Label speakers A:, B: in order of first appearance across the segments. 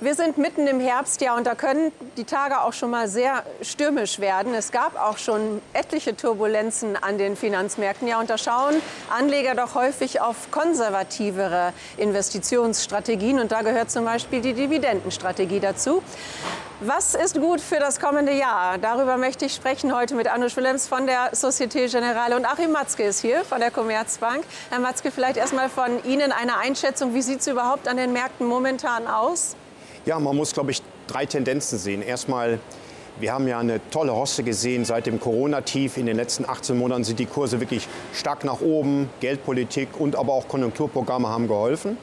A: Wir sind mitten im Herbst, ja, und da können die Tage auch schon mal sehr stürmisch werden. Es gab auch schon etliche Turbulenzen an den Finanzmärkten, ja, und da schauen Anleger doch häufig auf konservativere Investitionsstrategien, und da gehört zum Beispiel die Dividendenstrategie dazu. Was ist gut für das kommende Jahr? Darüber möchte ich sprechen heute mit Anush Willems von der Societe Generale und Achim Matzke ist hier von der Commerzbank. Herr Matzke, vielleicht erst mal von Ihnen eine Einschätzung. Wie sieht es überhaupt an den Märkten momentan aus?
B: Ja, man muss, glaube ich, drei Tendenzen sehen. Erstmal, wir haben ja eine tolle Hosse gesehen seit dem Corona-Tief. In den letzten 18 Monaten sind die Kurse wirklich stark nach oben. Geldpolitik und aber auch Konjunkturprogramme haben geholfen.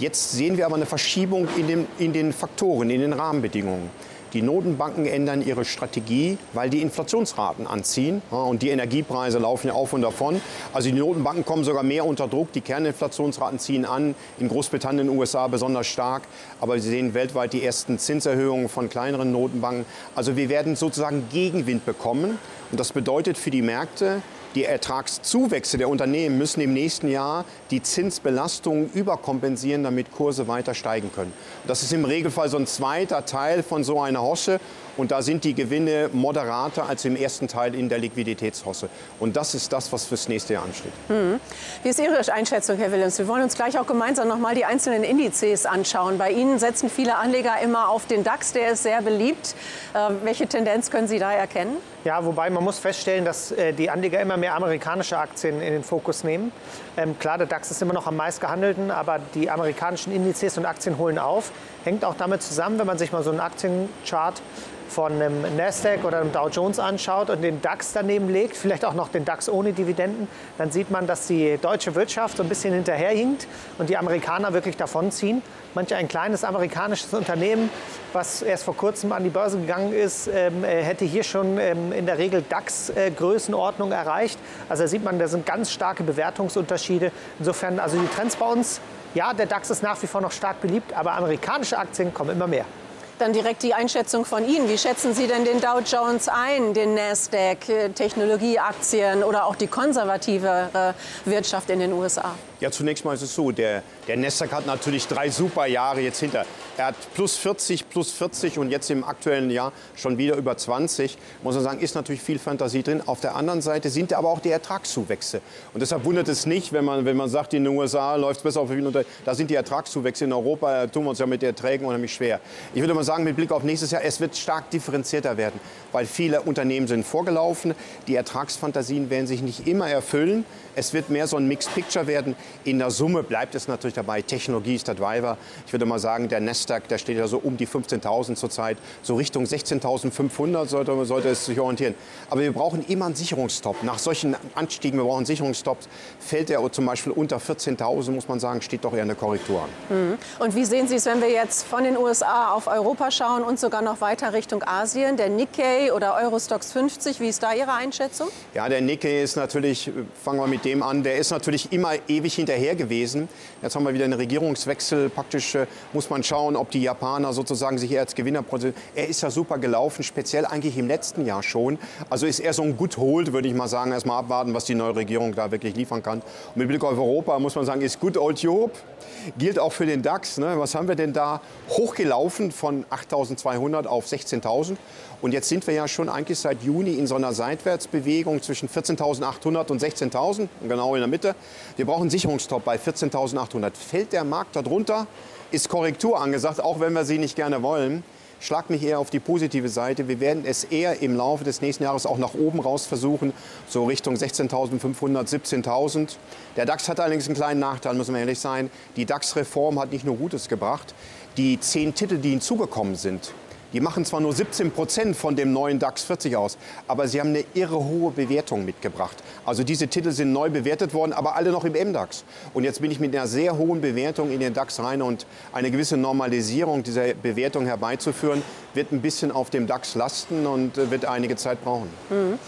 B: Jetzt sehen wir aber eine Verschiebung in den, in den Faktoren, in den Rahmenbedingungen. Die Notenbanken ändern ihre Strategie, weil die Inflationsraten anziehen. und die Energiepreise laufen ja auf und davon. Also die Notenbanken kommen sogar mehr unter Druck. Die Kerninflationsraten ziehen an. In Großbritannien und den USA besonders stark. Aber wir sehen weltweit die ersten Zinserhöhungen von kleineren Notenbanken. Also wir werden sozusagen Gegenwind bekommen. Und das bedeutet für die Märkte, die Ertragszuwächse der Unternehmen müssen im nächsten Jahr die Zinsbelastungen überkompensieren, damit Kurse weiter steigen können. Das ist im Regelfall so ein zweiter Teil von so einer Hosse. Und da sind die Gewinne moderater als im ersten Teil in der Liquiditätshosse. Und das ist das, was fürs nächste Jahr ansteht.
A: Hm. Wie ist Ihre Einschätzung, Herr Willems? Wir wollen uns gleich auch gemeinsam noch mal die einzelnen Indizes anschauen. Bei Ihnen setzen viele Anleger immer auf den DAX, der ist sehr beliebt. Äh, welche Tendenz können Sie da erkennen?
C: Ja, wobei man muss feststellen, dass äh, die Anleger immer mehr amerikanische Aktien in den Fokus nehmen. Ähm, klar, der DAX ist immer noch am meist gehandelten, aber die amerikanischen Indizes und Aktien holen auf. Hängt auch damit zusammen, wenn man sich mal so einen Aktienchart von einem Nasdaq oder einem Dow Jones anschaut und den DAX daneben legt, vielleicht auch noch den DAX ohne Dividenden, dann sieht man, dass die deutsche Wirtschaft so ein bisschen hinterherhinkt und die Amerikaner wirklich davonziehen. Manch ein kleines amerikanisches Unternehmen, was erst vor kurzem an die Börse gegangen ist, ähm, äh, hätte hier schon ähm, in der Regel DAX-Größenordnung erreicht. Also da sieht man, da sind ganz starke Bewertungsunterschiede. Insofern, also die Trends bei uns, ja, der DAX ist nach wie vor noch stark beliebt, aber amerikanische Aktien kommen immer mehr.
A: Dann direkt die Einschätzung von Ihnen. Wie schätzen Sie denn den Dow Jones ein, den Nasdaq, äh, Technologieaktien oder auch die konservative Wirtschaft in den USA?
B: Ja, zunächst mal ist es so, der, der Nasdaq hat natürlich drei super Jahre jetzt hinter. Er hat plus 40, plus 40 und jetzt im aktuellen Jahr schon wieder über 20. Muss man sagen, ist natürlich viel Fantasie drin. Auf der anderen Seite sind aber auch die Ertragszuwächse. Und deshalb wundert es nicht, wenn man, wenn man sagt, in den USA läuft es besser auf den Da sind die Ertragszuwächse. In Europa tun wir uns ja mit Erträgen unheimlich schwer. Ich würde mal sagen, mit Blick auf nächstes Jahr, es wird stark differenzierter werden, weil viele Unternehmen sind vorgelaufen. Die Ertragsfantasien werden sich nicht immer erfüllen. Es wird mehr so ein Mixed Picture werden. In der Summe bleibt es natürlich dabei. Technologie ist der Driver. Ich würde mal sagen, der Nasdaq, der steht ja so um die 15.000 zurzeit. So Richtung 16.500 sollte, sollte es sich orientieren. Aber wir brauchen immer einen Sicherungstop. Nach solchen Anstiegen, wir brauchen Sicherungstops. Fällt er zum Beispiel unter 14.000, muss man sagen, steht doch eher eine Korrektur an.
A: Mhm. Und wie sehen Sie es, wenn wir jetzt von den USA auf Europa schauen und sogar noch weiter Richtung Asien? Der Nikkei oder Eurostox 50, wie ist da Ihre Einschätzung?
B: Ja, der Nikkei ist natürlich, fangen wir mit dem an, der ist natürlich immer ewig hinterher gewesen. Jetzt haben wir wieder einen Regierungswechsel. Praktisch äh, muss man schauen, ob die Japaner sozusagen sich eher als Gewinner positionieren. Er ist ja super gelaufen, speziell eigentlich im letzten Jahr schon. Also ist er so ein Good Hold, würde ich mal sagen. Erstmal abwarten, was die neue Regierung da wirklich liefern kann. Und mit Blick auf Europa muss man sagen, ist Good Old Europe. Gilt auch für den DAX. Ne? Was haben wir denn da hochgelaufen von 8.200 auf 16.000? Und jetzt sind wir ja schon eigentlich seit Juni in so einer Seitwärtsbewegung zwischen 14.800 und 16.000, genau in der Mitte. Wir brauchen einen Sicherungstop bei 14.800. Fällt der Markt darunter, ist Korrektur angesagt, auch wenn wir sie nicht gerne wollen. Schlag mich eher auf die positive Seite. Wir werden es eher im Laufe des nächsten Jahres auch nach oben raus versuchen, so Richtung 16.500, 17.000. Der DAX hat allerdings einen kleinen Nachteil, müssen wir ehrlich sein. Die DAX-Reform hat nicht nur Gutes gebracht. Die zehn Titel, die hinzugekommen sind, die machen zwar nur 17 Prozent von dem neuen DAX 40 aus, aber sie haben eine irre hohe Bewertung mitgebracht. Also diese Titel sind neu bewertet worden, aber alle noch im MDAX. Und jetzt bin ich mit einer sehr hohen Bewertung in den DAX rein und eine gewisse Normalisierung dieser Bewertung herbeizuführen, wird ein bisschen auf dem DAX lasten und wird einige Zeit brauchen.
A: Mhm.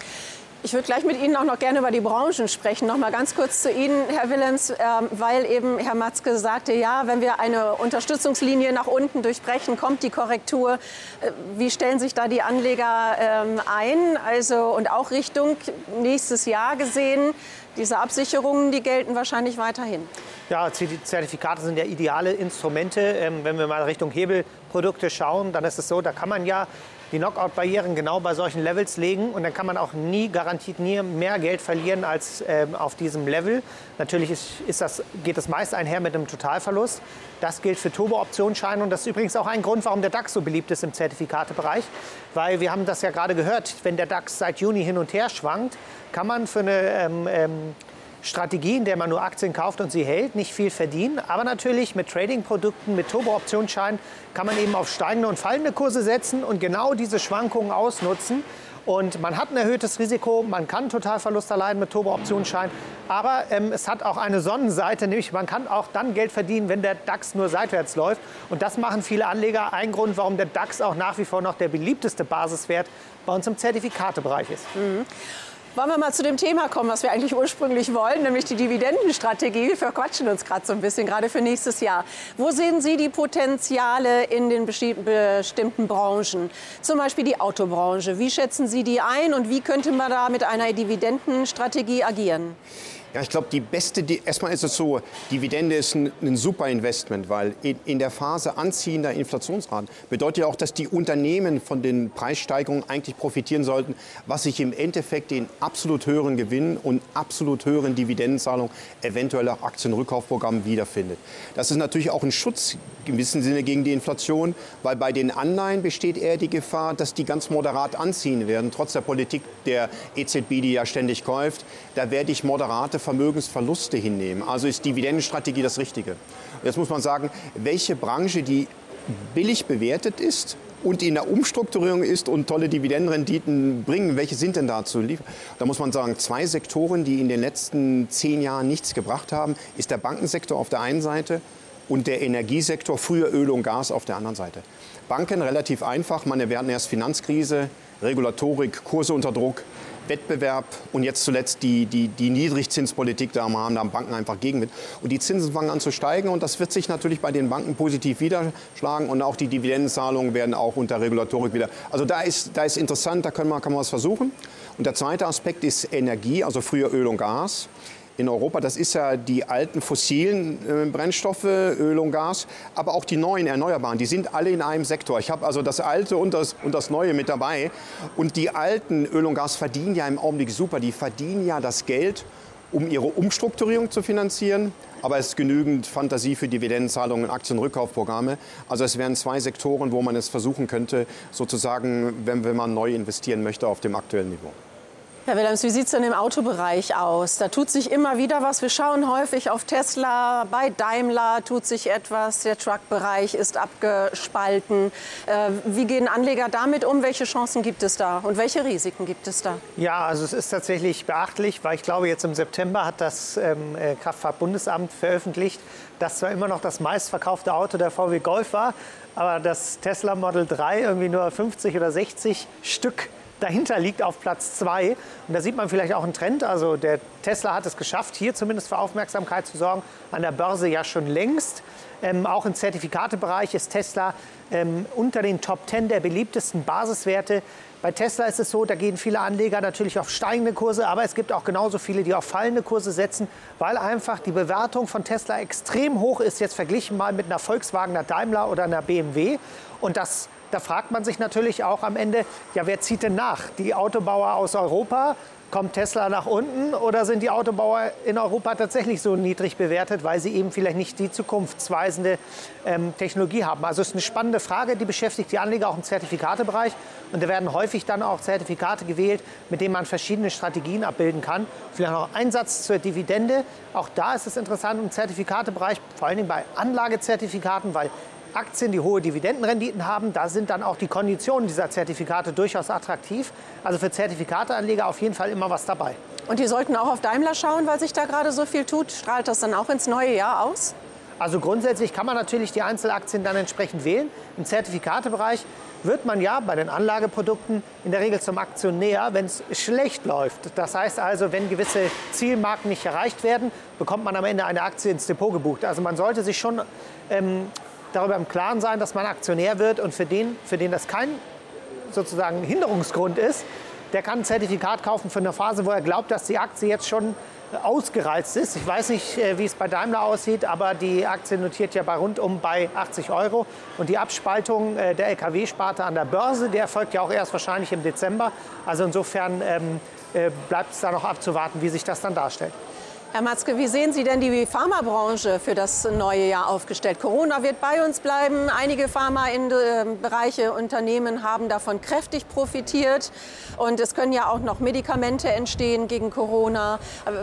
A: Ich würde gleich mit Ihnen auch noch gerne über die Branchen sprechen. Noch mal ganz kurz zu Ihnen, Herr Willems, ähm, weil eben Herr Matzke sagte, ja, wenn wir eine Unterstützungslinie nach unten durchbrechen, kommt die Korrektur. Äh, wie stellen sich da die Anleger ähm, ein? Also und auch Richtung nächstes Jahr gesehen, diese Absicherungen, die gelten wahrscheinlich weiterhin.
C: Ja, Zertifikate sind ja ideale Instrumente. Ähm, wenn wir mal Richtung Hebelprodukte schauen, dann ist es so, da kann man ja die Knockout-Barrieren genau bei solchen Levels legen und dann kann man auch nie garantiert nie mehr Geld verlieren als äh, auf diesem Level. Natürlich ist, ist das, geht das meist einher mit einem Totalverlust. Das gilt für Turbo-Optionsscheine und das ist übrigens auch ein Grund, warum der DAX so beliebt ist im Zertifikatebereich, weil wir haben das ja gerade gehört, wenn der DAX seit Juni hin und her schwankt, kann man für eine ähm, ähm, Strategie, in der man nur Aktien kauft und sie hält, nicht viel verdienen. Aber natürlich mit Trading-Produkten, mit Turbo-Optionsscheinen kann man eben auf steigende und fallende Kurse setzen und genau diese Schwankungen ausnutzen. Und man hat ein erhöhtes Risiko, man kann Totalverlust erleiden mit Turbo-Optionsscheinen. Aber ähm, es hat auch eine Sonnenseite, nämlich man kann auch dann Geld verdienen, wenn der DAX nur seitwärts läuft. Und das machen viele Anleger. Ein Grund, warum der DAX auch nach wie vor noch der beliebteste Basiswert bei uns im Zertifikatebereich ist. Mhm.
A: Wollen wir mal zu dem Thema kommen, was wir eigentlich ursprünglich wollen, nämlich die Dividendenstrategie. Wir verquatschen uns gerade so ein bisschen, gerade für nächstes Jahr. Wo sehen Sie die Potenziale in den bestimmten Branchen? Zum Beispiel die Autobranche. Wie schätzen Sie die ein und wie könnte man da mit einer Dividendenstrategie agieren?
B: Ja, ich glaube, die beste, die, erstmal ist es so, Dividende ist ein, ein super Investment, weil in, in, der Phase anziehender Inflationsraten bedeutet ja auch, dass die Unternehmen von den Preissteigerungen eigentlich profitieren sollten, was sich im Endeffekt in absolut höheren Gewinnen und absolut höheren Dividendenzahlungen, eventuell auch Aktienrückkaufprogrammen wiederfindet. Das ist natürlich auch ein Schutz im gewissen Sinne gegen die Inflation, weil bei den Anleihen besteht eher die Gefahr, dass die ganz moderat anziehen werden, trotz der Politik der EZB, die ja ständig kauft. Da werde ich moderate harte Vermögensverluste hinnehmen. Also ist Dividendenstrategie das Richtige. Jetzt muss man sagen, welche Branche, die billig bewertet ist und in der Umstrukturierung ist und tolle Dividendenrenditen bringen, welche sind denn da zu liefern? Da muss man sagen, zwei Sektoren, die in den letzten zehn Jahren nichts gebracht haben, ist der Bankensektor auf der einen Seite und der Energiesektor, früher Öl und Gas auf der anderen Seite. Banken relativ einfach, man, wir erst Finanzkrise, Regulatorik, Kurse unter Druck. Wettbewerb und jetzt zuletzt die, die, die Niedrigzinspolitik, da haben da Banken einfach Gegenwind. Und die Zinsen fangen an zu steigen und das wird sich natürlich bei den Banken positiv widerschlagen und auch die Dividendenzahlungen werden auch unter Regulatorik wieder. Also da ist, da ist interessant, da können wir, kann man was versuchen. Und der zweite Aspekt ist Energie, also früher Öl und Gas in Europa. Das ist ja die alten fossilen äh, Brennstoffe, Öl und Gas, aber auch die neuen Erneuerbaren. Die sind alle in einem Sektor. Ich habe also das Alte und das, und das Neue mit dabei. Und die alten Öl und Gas verdienen ja im Augenblick super. Die verdienen ja das Geld, um ihre Umstrukturierung zu finanzieren. Aber es ist genügend Fantasie für Dividendenzahlungen Aktienrückkaufprogramme. Also es wären zwei Sektoren, wo man es versuchen könnte, sozusagen, wenn, wenn man neu investieren möchte, auf dem aktuellen Niveau.
A: Herr Willems, wie sieht es denn im Autobereich aus? Da tut sich immer wieder was. Wir schauen häufig auf Tesla, bei Daimler tut sich etwas. Der Truckbereich ist abgespalten. Äh, wie gehen Anleger damit um? Welche Chancen gibt es da und welche Risiken gibt es da?
C: Ja, also es ist tatsächlich beachtlich, weil ich glaube, jetzt im September hat das ähm, äh, Kraftfahrtbundesamt veröffentlicht, dass zwar immer noch das meistverkaufte Auto der VW Golf war, aber das Tesla Model 3 irgendwie nur 50 oder 60 Stück dahinter liegt auf Platz 2. Und da sieht man vielleicht auch einen Trend. Also der Tesla hat es geschafft, hier zumindest für Aufmerksamkeit zu sorgen. An der Börse ja schon längst. Ähm, auch im Zertifikatebereich ist Tesla ähm, unter den Top 10 der beliebtesten Basiswerte. Bei Tesla ist es so, da gehen viele Anleger natürlich auf steigende Kurse, aber es gibt auch genauso viele, die auf fallende Kurse setzen, weil einfach die Bewertung von Tesla extrem hoch ist, jetzt verglichen mal mit einer Volkswagen, einer Daimler oder einer BMW. Und das da fragt man sich natürlich auch am Ende, ja, wer zieht denn nach? Die Autobauer aus Europa? Kommt Tesla nach unten oder sind die Autobauer in Europa tatsächlich so niedrig bewertet, weil sie eben vielleicht nicht die zukunftsweisende ähm, Technologie haben? Also es ist eine spannende Frage, die beschäftigt die Anleger auch im Zertifikatebereich. Und da werden häufig dann auch Zertifikate gewählt, mit denen man verschiedene Strategien abbilden kann. Vielleicht noch ein Satz zur Dividende. Auch da ist es interessant im Zertifikatebereich, vor allen Dingen bei Anlagezertifikaten, weil Aktien, die hohe Dividendenrenditen haben, da sind dann auch die Konditionen dieser Zertifikate durchaus attraktiv. Also für Zertifikateanleger auf jeden Fall immer was dabei.
A: Und die sollten auch auf Daimler schauen, weil sich da gerade so viel tut. Strahlt das dann auch ins neue Jahr aus?
C: Also grundsätzlich kann man natürlich die Einzelaktien dann entsprechend wählen. Im Zertifikatebereich wird man ja bei den Anlageprodukten in der Regel zum Aktionär, wenn es schlecht läuft. Das heißt also, wenn gewisse Zielmarken nicht erreicht werden, bekommt man am Ende eine Aktie ins Depot gebucht. Also man sollte sich schon ähm, darüber im Klaren sein, dass man Aktionär wird und für den, für den das kein sozusagen Hinderungsgrund ist, der kann ein Zertifikat kaufen für eine Phase, wo er glaubt, dass die Aktie jetzt schon ausgereizt ist. Ich weiß nicht, äh, wie es bei Daimler aussieht, aber die Aktie notiert ja bei rundum bei 80 Euro. Und die Abspaltung äh, der Lkw-Sparte an der Börse, der folgt ja auch erst wahrscheinlich im Dezember. Also insofern ähm, äh, bleibt es da noch abzuwarten, wie sich das dann darstellt.
A: Herr Matzke, wie sehen Sie denn die Pharmabranche für das neue Jahr aufgestellt? Corona wird bei uns bleiben. Einige Pharmabereiche, Unternehmen haben davon kräftig profitiert. Und es können ja auch noch Medikamente entstehen gegen Corona.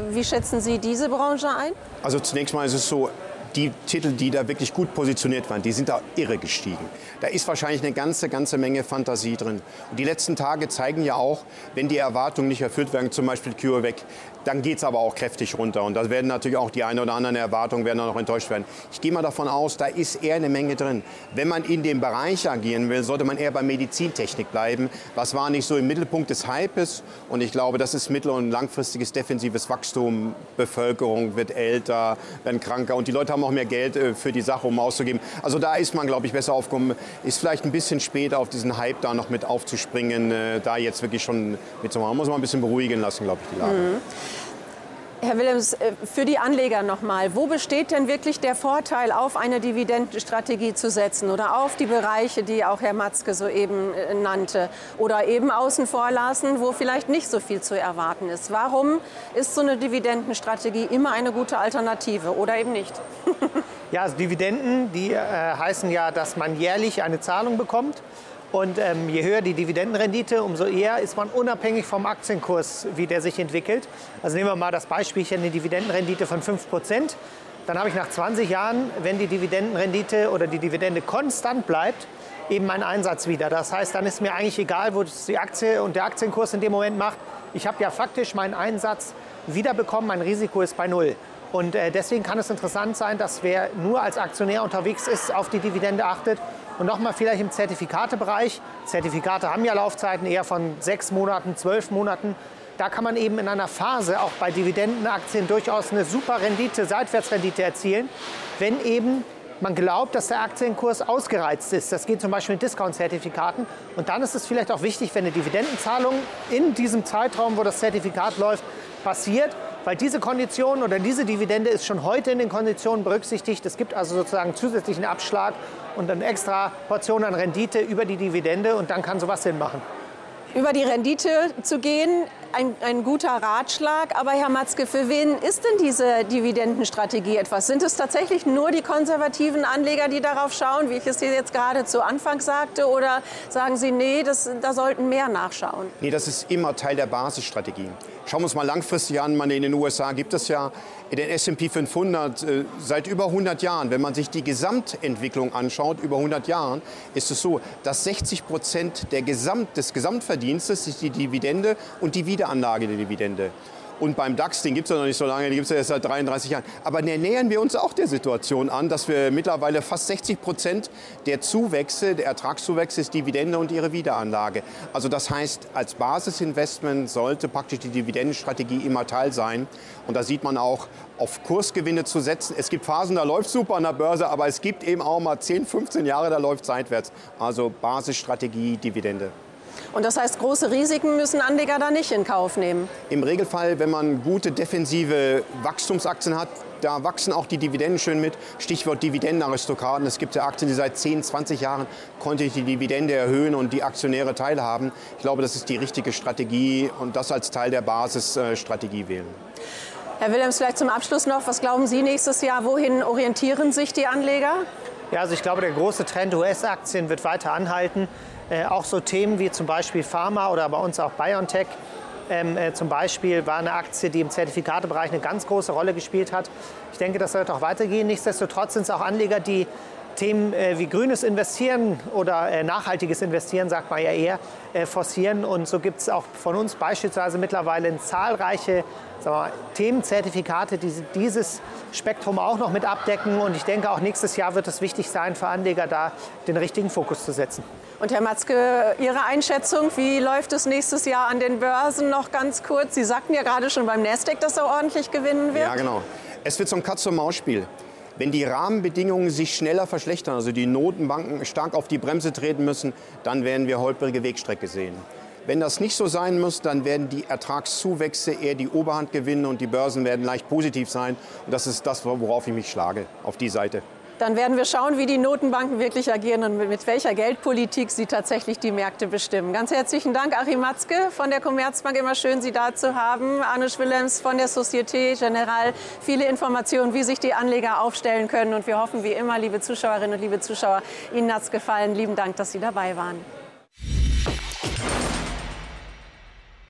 A: Wie schätzen Sie diese Branche ein?
B: Also zunächst mal ist es so, die Titel, die da wirklich gut positioniert waren, die sind da irre gestiegen. Da ist wahrscheinlich eine ganze, ganze Menge Fantasie drin. Und die letzten Tage zeigen ja auch, wenn die Erwartungen nicht erfüllt werden, zum Beispiel CureVac, dann geht es aber auch kräftig runter. Und da werden natürlich auch die ein oder anderen Erwartungen werden noch enttäuscht werden. Ich gehe mal davon aus, da ist eher eine Menge drin. Wenn man in dem Bereich agieren will, sollte man eher bei Medizintechnik bleiben. Was war nicht so im Mittelpunkt des Hypes? Und ich glaube, das ist mittel- und langfristiges defensives Wachstum. Bevölkerung wird älter, werden kranker und die Leute haben auch mehr Geld äh, für die Sache, um auszugeben. Also da ist man, glaube ich, besser aufgekommen. Ist vielleicht ein bisschen später auf diesen Hype da noch mit aufzuspringen, äh, da jetzt wirklich schon mitzumachen. Muss man ein bisschen beruhigen lassen, glaube ich, die Lage. Mhm.
A: Herr Willems, äh, für die Anleger nochmal, wo besteht denn wirklich der Vorteil, auf eine Dividendenstrategie zu setzen oder auf die Bereiche, die auch Herr Matzke soeben äh, nannte oder eben außen vor lassen, wo vielleicht nicht so viel zu erwarten ist? Warum ist so eine Dividendenstrategie immer eine gute Alternative oder eben nicht?
C: ja, also Dividenden, die äh, heißen ja, dass man jährlich eine Zahlung bekommt. Und ähm, je höher die Dividendenrendite, umso eher ist man unabhängig vom Aktienkurs, wie der sich entwickelt. Also nehmen wir mal das Beispiel, eine Dividendenrendite von 5% Dann habe ich nach 20 Jahren, wenn die Dividendenrendite oder die Dividende konstant bleibt, eben meinen Einsatz wieder. Das heißt, dann ist mir eigentlich egal, wo die Aktie und der Aktienkurs in dem Moment macht. Ich habe ja faktisch meinen Einsatz wiederbekommen, mein Risiko ist bei Null. Und äh, deswegen kann es interessant sein, dass wer nur als Aktionär unterwegs ist, auf die Dividende achtet und nochmal vielleicht im Zertifikatebereich. Zertifikate haben ja Laufzeiten eher von sechs Monaten, zwölf Monaten. Da kann man eben in einer Phase auch bei Dividendenaktien durchaus eine super Rendite, Seitwärtsrendite erzielen, wenn eben man glaubt, dass der Aktienkurs ausgereizt ist. Das geht zum Beispiel mit Discount-Zertifikaten. Und dann ist es vielleicht auch wichtig, wenn eine Dividendenzahlung in diesem Zeitraum, wo das Zertifikat läuft, passiert, weil diese Kondition oder diese Dividende ist schon heute in den Konditionen berücksichtigt. Es gibt also sozusagen zusätzlichen Abschlag und eine extra Portion an Rendite über die Dividende und dann kann sowas Sinn machen.
A: Über die Rendite zu gehen, ein, ein, guter Ratschlag. Aber Herr Matzke, für wen ist denn diese Dividendenstrategie etwas? Sind es tatsächlich nur die konservativen Anleger, die darauf schauen, wie ich es hier jetzt gerade zu Anfang sagte? Oder sagen Sie, nee, das, da sollten mehr nachschauen?
B: Nee, das ist immer Teil der Basisstrategie. Schauen wir uns mal langfristig an. in den USA gibt es ja den S&P 500 äh, seit über 100 Jahren. Wenn man sich die Gesamtentwicklung anschaut, über 100 Jahren, ist es so, dass 60 Prozent der Gesamt, des Gesamtverdienstes ist die Dividende und die Wiederanlage der Dividende. Und beim DAX, den gibt es ja noch nicht so lange, den gibt es ja erst seit 33 Jahren. Aber nähern wir uns auch der Situation an, dass wir mittlerweile fast 60 Prozent der Zuwächse, der Ertragszuwächse ist Dividende und ihre Wiederanlage. Also das heißt, als Basisinvestment sollte praktisch die Dividendenstrategie immer Teil sein. Und da sieht man auch, auf Kursgewinne zu setzen. Es gibt Phasen, da läuft super an der Börse, aber es gibt eben auch mal 10, 15 Jahre, da läuft seitwärts. Also Basisstrategie, Dividende.
A: Und das heißt, große Risiken müssen Anleger da nicht in Kauf nehmen.
B: Im Regelfall, wenn man gute defensive Wachstumsaktien hat, da wachsen auch die Dividenden schön mit. Stichwort Dividendenaristokraten. Es gibt ja Aktien, die seit 10, 20 Jahren konnte ich die Dividende erhöhen und die Aktionäre teilhaben. Ich glaube, das ist die richtige Strategie und das als Teil der Basisstrategie wählen.
A: Herr Willems, vielleicht zum Abschluss noch, was glauben Sie nächstes Jahr, wohin orientieren sich die Anleger?
C: Ja, also ich glaube, der große Trend US-Aktien wird weiter anhalten. Äh, auch so Themen wie zum Beispiel Pharma oder bei uns auch BioNTech. Ähm, äh, zum Beispiel war eine Aktie, die im Zertifikatebereich eine ganz große Rolle gespielt hat. Ich denke, das wird auch weitergehen. Nichtsdestotrotz sind es auch Anleger, die Themen äh, wie grünes Investieren oder äh, nachhaltiges Investieren, sagt man ja eher, äh, forcieren. Und so gibt es auch von uns beispielsweise mittlerweile zahlreiche wir, Themenzertifikate, die dieses Spektrum auch noch mit abdecken. Und ich denke, auch nächstes Jahr wird es wichtig sein für Anleger, da den richtigen Fokus zu setzen.
A: Und Herr Matzke, Ihre Einschätzung, wie läuft es nächstes Jahr an den Börsen noch ganz kurz? Sie sagten ja gerade schon beim Nasdaq, dass er ordentlich gewinnen wird.
B: Ja, genau. Es wird so ein Katz-und-Maus-Spiel. Wenn die Rahmenbedingungen sich schneller verschlechtern, also die Notenbanken stark auf die Bremse treten müssen, dann werden wir holprige Wegstrecke sehen. Wenn das nicht so sein muss, dann werden die Ertragszuwächse eher die Oberhand gewinnen und die Börsen werden leicht positiv sein. Und das ist das, worauf ich mich schlage, auf die Seite.
A: Dann werden wir schauen, wie die Notenbanken wirklich agieren und mit welcher Geldpolitik sie tatsächlich die Märkte bestimmen. Ganz herzlichen Dank, Achim Matzke von der Commerzbank. Immer schön, Sie da zu haben. Anusch Willems von der Societe Generale. Viele Informationen, wie sich die Anleger aufstellen können. Und wir hoffen, wie immer, liebe Zuschauerinnen und liebe Zuschauer, Ihnen hat es gefallen. Lieben Dank, dass Sie dabei waren.